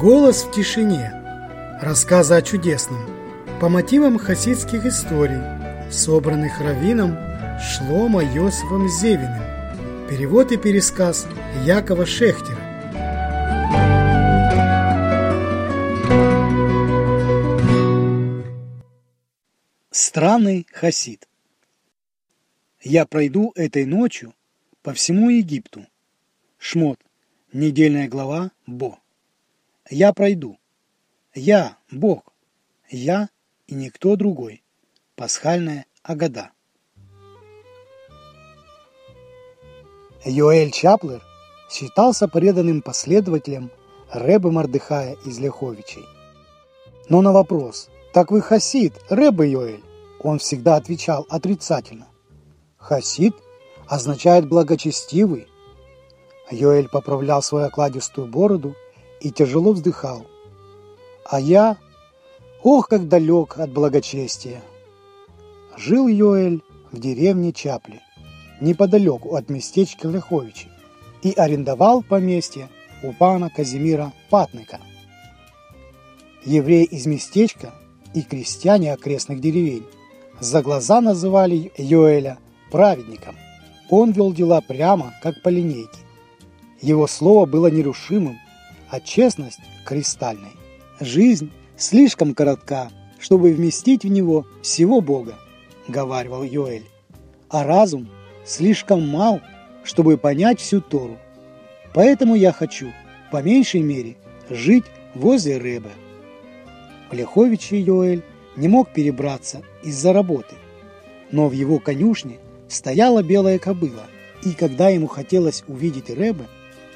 Голос в тишине. Рассказы о чудесном. По мотивам хасидских историй, собранных раввином Шлома Йосифом Зевиным. Перевод и пересказ Якова Шехтера. Странный хасид. Я пройду этой ночью по всему Египту. Шмот. Недельная глава Бо. Я пройду. Я Бог. Я и никто другой. Пасхальная Агада. Йоэль Чаплер считался преданным последователем Рэбы Мардыхая из Леховичей. Но на вопрос «Так вы хасид, Рэбы Йоэль?» он всегда отвечал отрицательно. «Хасид означает благочестивый». Йоэль поправлял свою окладистую бороду и тяжело вздыхал. А я, ох, как далек от благочестия. Жил Йоэль в деревне Чапли, неподалеку от местечка Леховичи, и арендовал поместье у пана Казимира Патника. Евреи из местечка и крестьяне окрестных деревень за глаза называли Йоэля праведником. Он вел дела прямо, как по линейке. Его слово было нерушимым а честность кристальной. Жизнь слишком коротка, чтобы вместить в него всего Бога, говаривал Йоэль. А разум слишком мал, чтобы понять всю Тору. Поэтому я хочу, по меньшей мере, жить возле Рэбе. В Леховиче Йоэль не мог перебраться из-за работы, но в его конюшне стояла белая кобыла, и когда ему хотелось увидеть Рэбе,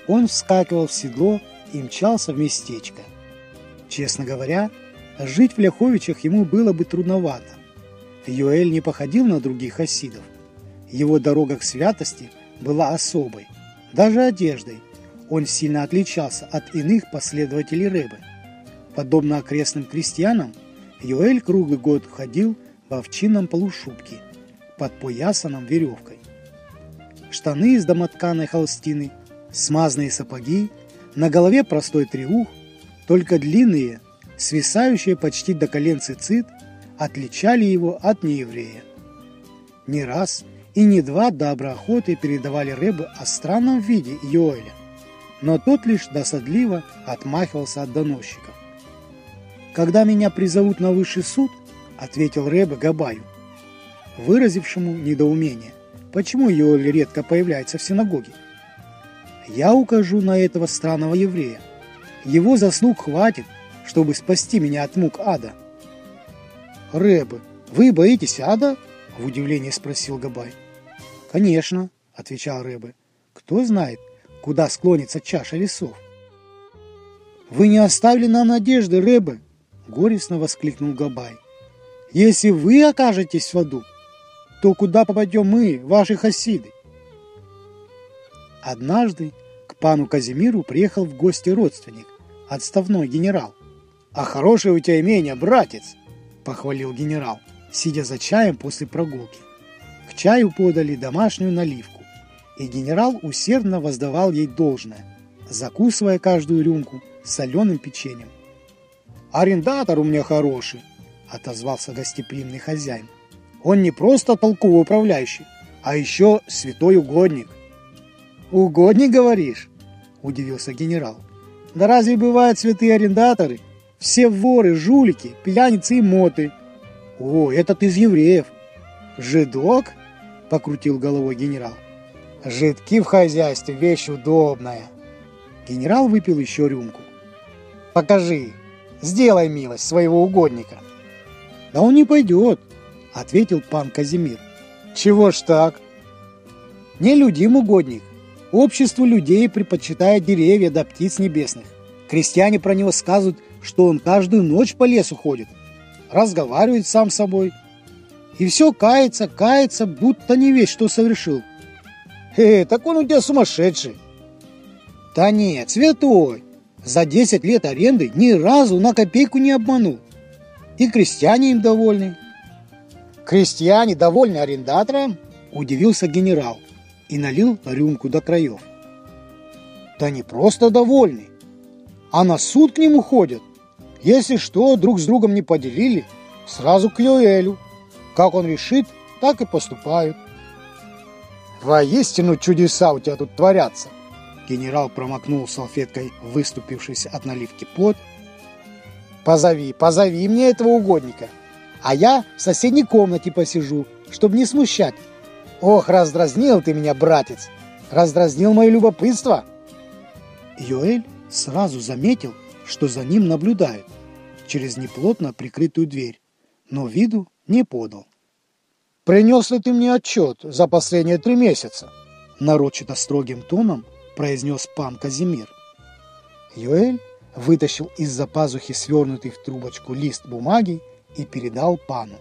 он вскакивал в седло и мчался в местечко. Честно говоря, жить в Ляховичах ему было бы трудновато. Юэль не походил на других хасидов. Его дорога к святости была особой. Даже одеждой он сильно отличался от иных последователей Рэбы. Подобно окрестным крестьянам, Юэль круглый год ходил в овчинном полушубке, под поясаном веревкой. Штаны из домотканой холстины, смазанные сапоги на голове простой триух, только длинные, свисающие почти до колен цицит, отличали его от нееврея. Не раз и не два доброохоты передавали Рэбе о странном виде Йоэля, но тот лишь досадливо отмахивался от доносчиков. «Когда меня призовут на высший суд», — ответил Рэбе Габаю, выразившему недоумение, почему Йоэль редко появляется в синагоге. Я укажу на этого странного еврея. Его заслуг хватит, чтобы спасти меня от мук ада. Рэбы, вы боитесь ада? В удивлении спросил Габай. Конечно, отвечал Рэбы. Кто знает, куда склонится чаша весов. Вы не оставили нам надежды, Рэбы, горестно воскликнул Габай. Если вы окажетесь в аду, то куда попадем мы, ваши хасиды? Однажды к пану Казимиру приехал в гости родственник, отставной генерал. «А хорошее у тебя имение, братец!» – похвалил генерал, сидя за чаем после прогулки. К чаю подали домашнюю наливку, и генерал усердно воздавал ей должное, закусывая каждую рюмку соленым печеньем. «Арендатор у меня хороший», – отозвался гостеприимный хозяин. «Он не просто толковый управляющий, а еще святой угодник. «Угодник, говоришь?» – удивился генерал. «Да разве бывают святые арендаторы? Все воры, жулики, пьяницы и моты». «О, этот из евреев». «Жидок?» – покрутил головой генерал. «Жидки в хозяйстве – вещь удобная». Генерал выпил еще рюмку. «Покажи, сделай милость своего угодника». «Да он не пойдет», – ответил пан Казимир. «Чего ж так?» «Нелюдим угодник, Общество людей предпочитает деревья да птиц небесных. Крестьяне про него сказывают, что он каждую ночь по лесу ходит, разговаривает сам с собой. И все кается, кается, будто не весь, что совершил. Э, так он у тебя сумасшедший. Да нет, святой. За 10 лет аренды ни разу на копейку не обманул. И крестьяне им довольны. Крестьяне довольны арендатором? Удивился генерал и налил рюмку до краев. Да не просто довольный, а на суд к нему ходят. Если что, друг с другом не поделили, сразу к Йоэлю. Как он решит, так и поступают. Воистину чудеса у тебя тут творятся. Генерал промокнул салфеткой выступившийся от наливки пот. Позови, позови мне этого угодника. А я в соседней комнате посижу, чтобы не смущать. Ох, раздразнил ты меня, братец. Раздразнил мое любопытство. Йоэль сразу заметил, что за ним наблюдают через неплотно прикрытую дверь, но виду не подал. «Принес ли ты мне отчет за последние три месяца?» Нарочито строгим тоном произнес пан Казимир. Юэль вытащил из-за пазухи свернутый в трубочку лист бумаги и передал пану.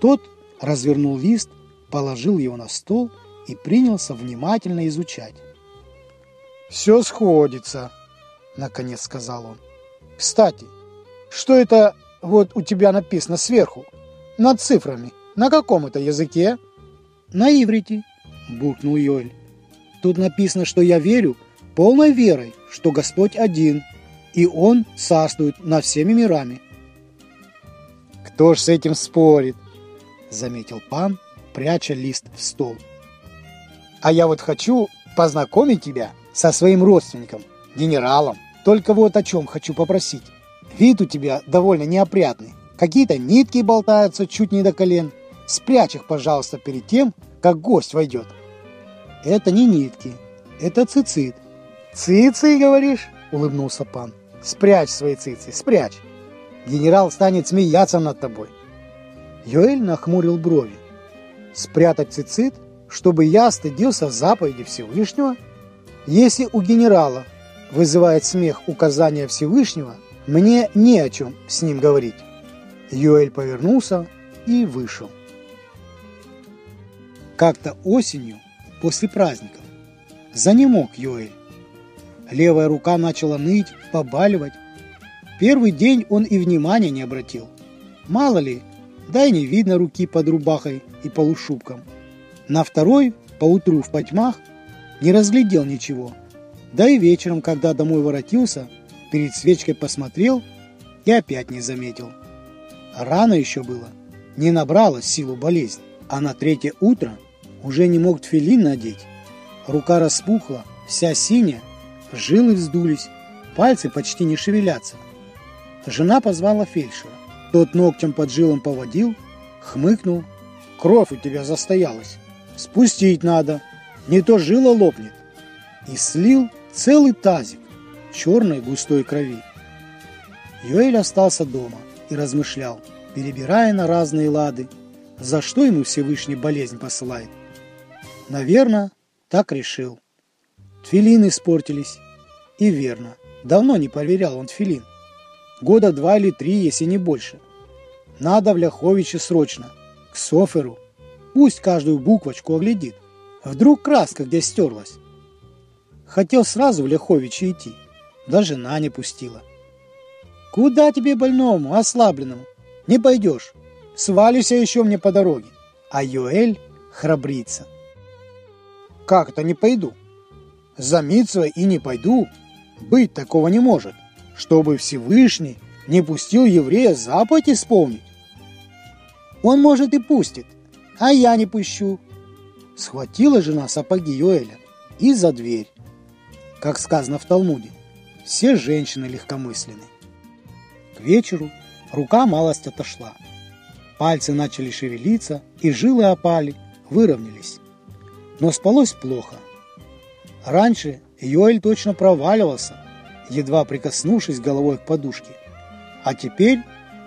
Тот развернул лист, положил его на стол и принялся внимательно изучать. «Все сходится», — наконец сказал он. «Кстати, что это вот у тебя написано сверху, над цифрами?» На каком это языке? На иврите, буркнул Йоэль. Тут написано, что я верю полной верой, что Господь один, и Он царствует над всеми мирами. Кто ж с этим спорит? Заметил пан, пряча лист в стол. А я вот хочу познакомить тебя со своим родственником, генералом. Только вот о чем хочу попросить. Вид у тебя довольно неопрятный. Какие-то нитки болтаются чуть не до колен. Спрячь их, пожалуйста, перед тем, как гость войдет. Это не нитки, это цицит. Цицы, говоришь? Улыбнулся пан. Спрячь свои цицы, спрячь. Генерал станет смеяться над тобой. Йоэль нахмурил брови. Спрятать цицит, чтобы я стыдился заповеди Всевышнего? Если у генерала вызывает смех указания Всевышнего, мне не о чем с ним говорить. Йоэль повернулся и вышел. Как-то осенью, после праздников, занемог Йоэль. Левая рука начала ныть, побаливать. Первый день он и внимания не обратил. Мало ли, да и не видно руки под рубахой и полушубком. На второй, поутру в потьмах, не разглядел ничего. Да и вечером, когда домой воротился, перед свечкой посмотрел и опять не заметил. Рано еще было, не набрала силу болезнь, а на третье утро – уже не мог тфилин надеть. Рука распухла, вся синяя, жилы вздулись, пальцы почти не шевелятся. Жена позвала фельдшера. Тот ногтем под жилом поводил, хмыкнул. Кровь у тебя застоялась. Спустить надо, не то жила лопнет. И слил целый тазик черной густой крови. Йоэль остался дома и размышлял, перебирая на разные лады, за что ему Всевышний болезнь посылает. Наверное, так решил. Тфилины испортились. И верно. Давно не проверял он тфилин. Года два или три, если не больше. Надо в Ляховиче срочно. К Соферу. Пусть каждую буквочку оглядит. Вдруг краска где стерлась. Хотел сразу в Ляховиче идти. Да жена не пустила. Куда тебе больному, ослабленному? Не пойдешь. Свалишься еще мне по дороге. А Йоэль храбрится. Как это не пойду? За Митцва и не пойду. Быть такого не может, чтобы Всевышний не пустил еврея заповедь исполнить. Он, может, и пустит, а я не пущу. Схватила жена сапоги Йоэля и за дверь. Как сказано в Талмуде, все женщины легкомысленны. К вечеру рука малость отошла. Пальцы начали шевелиться, и жилы опали, выровнялись но спалось плохо. Раньше Йоэль точно проваливался, едва прикоснувшись головой к подушке, а теперь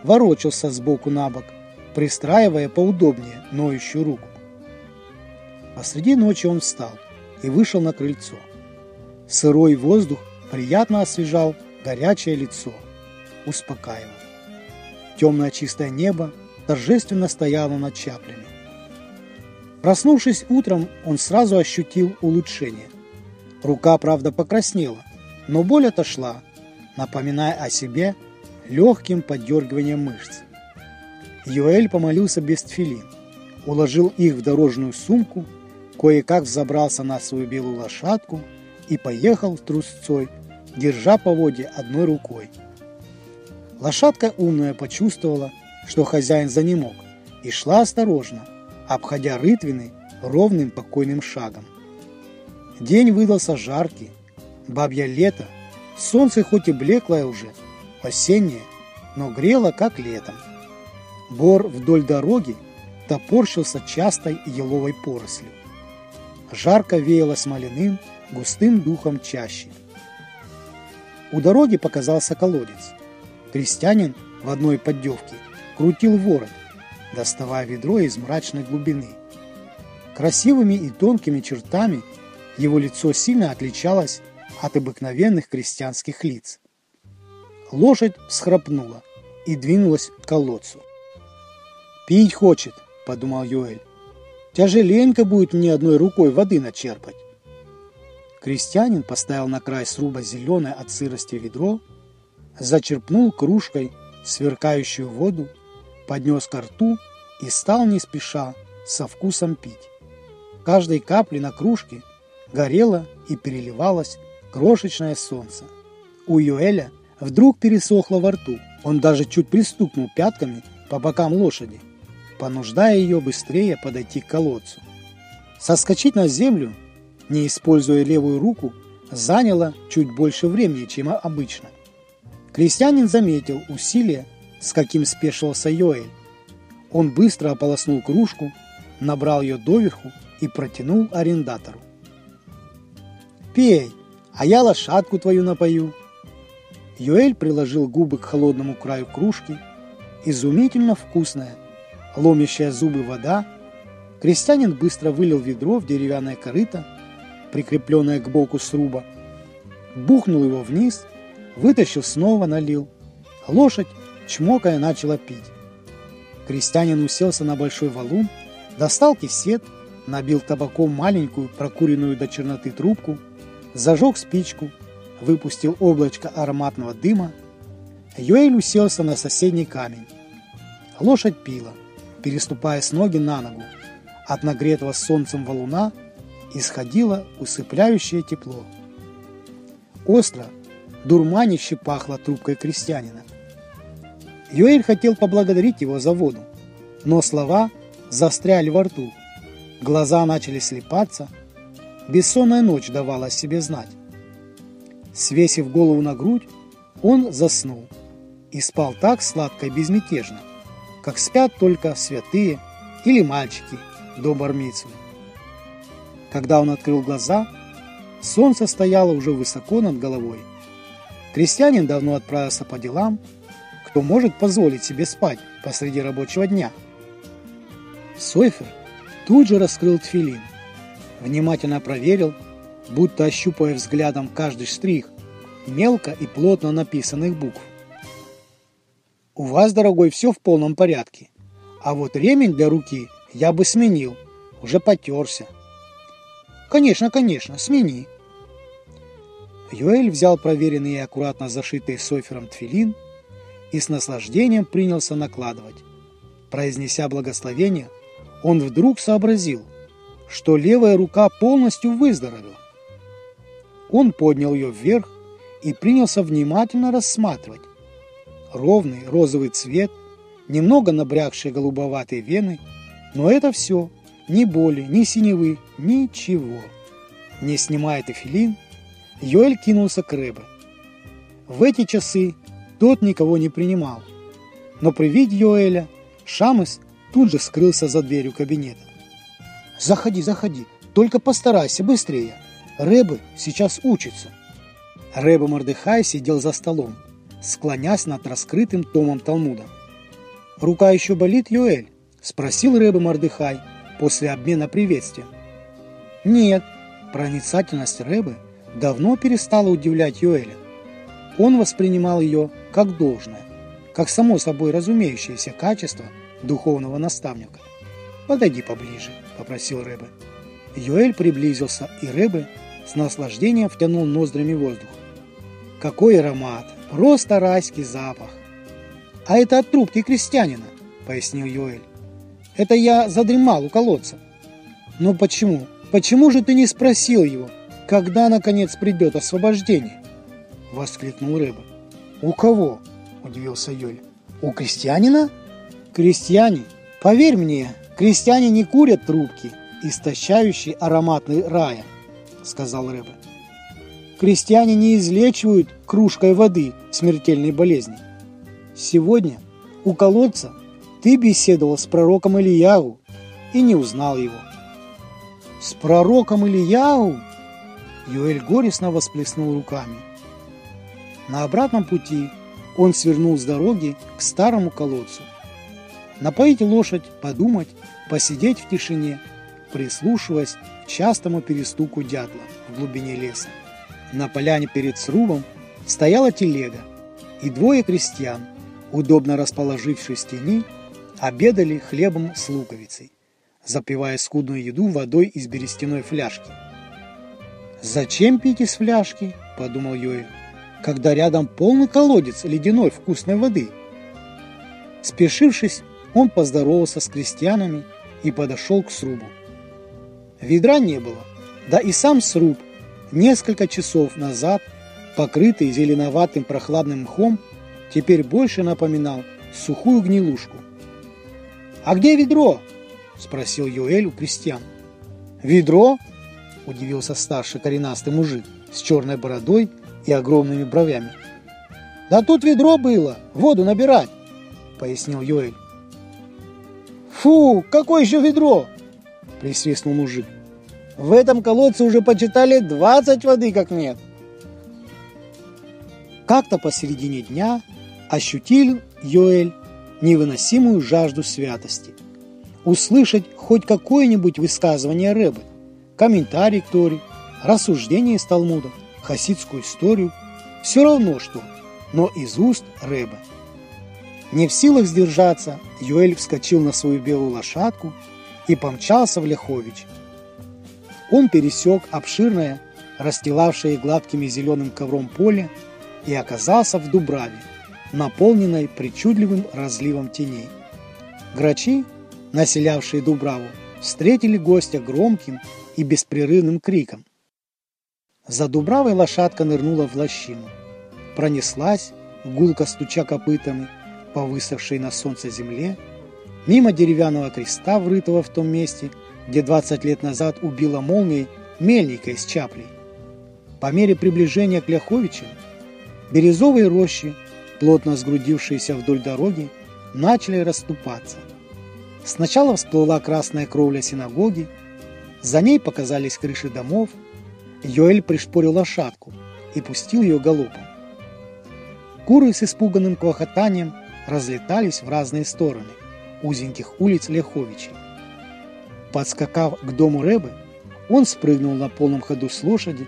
ворочался сбоку на бок, пристраивая поудобнее ноющую руку. Посреди ночи он встал и вышел на крыльцо. Сырой воздух приятно освежал горячее лицо, успокаивал. Темное чистое небо торжественно стояло над чаплями. Проснувшись утром, он сразу ощутил улучшение. Рука, правда, покраснела, но боль отошла, напоминая о себе легким поддергиванием мышц. Юэль помолился без тфилин, уложил их в дорожную сумку, кое-как взобрался на свою белую лошадку и поехал трусцой держа поводья одной рукой. Лошадка умная почувствовала, что хозяин занемог, и шла осторожно, обходя рытвины ровным покойным шагом. День выдался жаркий, бабье лето, солнце хоть и блеклое уже, осеннее, но грело, как летом. Бор вдоль дороги топорщился частой еловой порослью. Жарко веяло смоляным, густым духом чаще. У дороги показался колодец. Крестьянин в одной поддевке крутил ворот, доставая ведро из мрачной глубины. Красивыми и тонкими чертами его лицо сильно отличалось от обыкновенных крестьянских лиц. Лошадь всхрапнула и двинулась к колодцу. «Пить хочет», — подумал Юэль. «Тяжеленько будет мне одной рукой воды начерпать». Крестьянин поставил на край сруба зеленое от сырости ведро, зачерпнул кружкой сверкающую воду, поднес ко рту и стал не спеша со вкусом пить. Каждой капли на кружке горело и переливалось крошечное солнце. У Юэля вдруг пересохло во рту. Он даже чуть пристукнул пятками по бокам лошади, понуждая ее быстрее подойти к колодцу. Соскочить на землю не используя левую руку, заняло чуть больше времени, чем обычно. Крестьянин заметил усилие, с каким спешился Йоэль. Он быстро ополоснул кружку, набрал ее доверху и протянул арендатору. «Пей, а я лошадку твою напою». Йоэль приложил губы к холодному краю кружки. Изумительно вкусная, ломящая зубы вода. Крестьянин быстро вылил ведро в деревянное корыто прикрепленное к боку сруба, бухнул его вниз, вытащил снова, налил. Лошадь, чмокая, начала пить. Крестьянин уселся на большой валун, достал кисет, набил табаком маленькую прокуренную до черноты трубку, зажег спичку, выпустил облачко ароматного дыма. Юэль уселся на соседний камень. Лошадь пила, переступая с ноги на ногу. От нагретого солнцем валуна исходило усыпляющее тепло. Остро, дурманище пахло трубкой крестьянина. Юэль хотел поблагодарить его за воду, но слова застряли во рту. Глаза начали слепаться, бессонная ночь давала о себе знать. Свесив голову на грудь, он заснул и спал так сладко и безмятежно, как спят только святые или мальчики до бармицу. Когда он открыл глаза, солнце стояло уже высоко над головой. Крестьянин давно отправился по делам, кто может позволить себе спать посреди рабочего дня. Сойфер тут же раскрыл тфилин, внимательно проверил, будто ощупывая взглядом каждый штрих мелко и плотно написанных букв. «У вас, дорогой, все в полном порядке, а вот ремень для руки я бы сменил, уже потерся», «Конечно, конечно, смени». Юэль взял проверенный и аккуратно зашитый софером тфилин и с наслаждением принялся накладывать. Произнеся благословение, он вдруг сообразил, что левая рука полностью выздоровела. Он поднял ее вверх и принялся внимательно рассматривать. Ровный розовый цвет, немного набрякшие голубоватые вены, но это все – ни боли, ни синевы, ничего. Не снимая тефилин, Йоэль кинулся к Рэбе. В эти часы тот никого не принимал. Но при виде Йоэля Шамес тут же скрылся за дверью кабинета. «Заходи, заходи, только постарайся быстрее. Рэбе сейчас учится». Рэбе Мордыхай сидел за столом, склонясь над раскрытым томом Талмуда. «Рука еще болит, Йоэль?» – спросил Рэбе Мордыхай – после обмена приветствием. Нет, проницательность Рэбы давно перестала удивлять Йоэля. Он воспринимал ее как должное, как само собой разумеющееся качество духовного наставника. «Подойди поближе», – попросил Рэбе. Йоэль приблизился, и Рэбе с наслаждением втянул ноздрями воздух. Какой аромат! Просто райский запах! А это от трубки крестьянина, пояснил Йоэль. Это я задремал у колодца. Но почему? Почему же ты не спросил его, когда наконец придет освобождение? воскликнул Рыба. «У кого?» – удивился Йоль. «У крестьянина?» «Крестьяне, поверь мне, крестьяне не курят трубки, истощающие ароматный рая», – сказал Рыба. «Крестьяне не излечивают кружкой воды смертельной болезни. Сегодня у колодца ты беседовал с пророком Ильягу и не узнал его». «С пророком Ильягу?» Юэль горестно восплеснул руками. На обратном пути он свернул с дороги к старому колодцу. Напоить лошадь, подумать, посидеть в тишине, прислушиваясь к частому перестуку дятла в глубине леса. На поляне перед срубом стояла телега, и двое крестьян, удобно расположившись в тени, обедали хлебом с луковицей, запивая скудную еду водой из берестяной фляжки. «Зачем пить из фляжки?» – подумал Йоэль когда рядом полный колодец ледяной вкусной воды. Спешившись, он поздоровался с крестьянами и подошел к срубу. Ведра не было, да и сам сруб несколько часов назад, покрытый зеленоватым прохладным мхом, теперь больше напоминал сухую гнилушку. «А где ведро?» – спросил Юэль у крестьян. «Ведро?» – удивился старший коренастый мужик с черной бородой и огромными бровями. «Да тут ведро было, воду набирать», — пояснил Йоэль. «Фу, какое еще ведро?» — присвистнул мужик. «В этом колодце уже почитали двадцать воды, как нет». Как-то посередине дня ощутил Йоэль невыносимую жажду святости. Услышать хоть какое-нибудь высказывание Рэбы, комментарий к Торе, рассуждение из Талмуда хасидскую историю, все равно что, но из уст Рэба. Не в силах сдержаться, Юэль вскочил на свою белую лошадку и помчался в Ляхович. Он пересек обширное, расстилавшее гладкими зеленым ковром поле и оказался в Дубраве, наполненной причудливым разливом теней. Грачи, населявшие Дубраву, встретили гостя громким и беспрерывным криком – за Дубравой лошадка нырнула в лощину. Пронеслась, гулко стуча копытами, по высохшей на солнце земле, мимо деревянного креста, врытого в том месте, где 20 лет назад убила молнией мельника из Чаплей. По мере приближения к Ляховичам, березовые рощи, плотно сгрудившиеся вдоль дороги, начали расступаться. Сначала всплыла красная кровля синагоги, за ней показались крыши домов, Йоэль пришпорил лошадку и пустил ее галопом. Куры с испуганным клохотанием разлетались в разные стороны узеньких улиц Леховичей. Подскакав к дому Рэбы, он спрыгнул на полном ходу с лошади,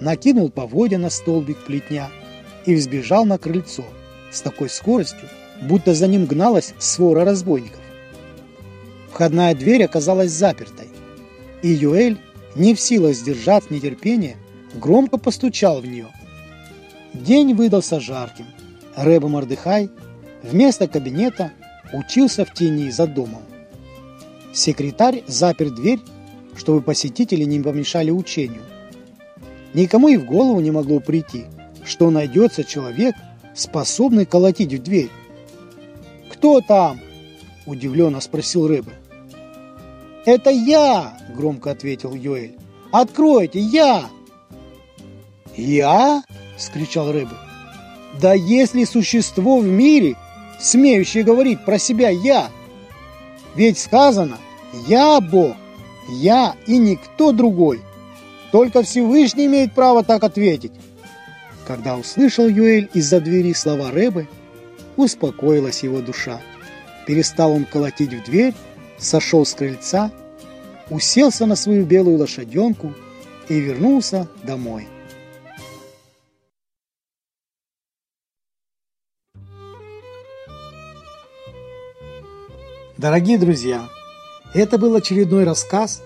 накинул поводья на столбик плетня и взбежал на крыльцо с такой скоростью, будто за ним гналась свора разбойников. Входная дверь оказалась запертой, и Юэль не в силах сдержать нетерпение, громко постучал в нее. День выдался жарким. Рэба Мордыхай вместо кабинета учился в тени за домом. Секретарь запер дверь, чтобы посетители не помешали учению. Никому и в голову не могло прийти, что найдется человек, способный колотить в дверь. «Кто там?» – удивленно спросил Рэбе. «Это я!» – громко ответил Йоэль. «Откройте, я!» «Я?» – скричал Рэбе. «Да если существо в мире, смеющее говорить про себя «я», ведь сказано «я Бог», «я» и никто другой, только Всевышний имеет право так ответить». Когда услышал Юэль из-за двери слова Рэбы, успокоилась его душа. Перестал он колотить в дверь сошел с крыльца, уселся на свою белую лошаденку и вернулся домой. Дорогие друзья, это был очередной рассказ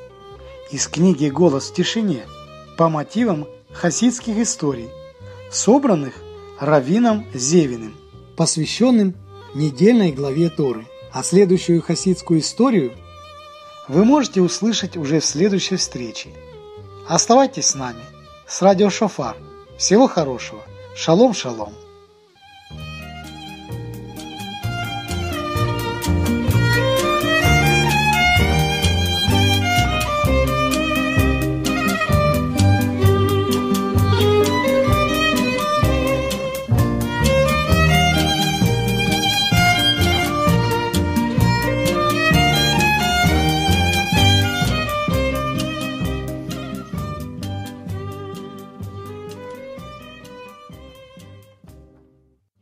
из книги «Голос в тишине» по мотивам хасидских историй, собранных Равином Зевиным, посвященным недельной главе Торы. А следующую хасидскую историю вы можете услышать уже в следующей встрече. Оставайтесь с нами, с радио Шофар. Всего хорошего. Шалом, шалом.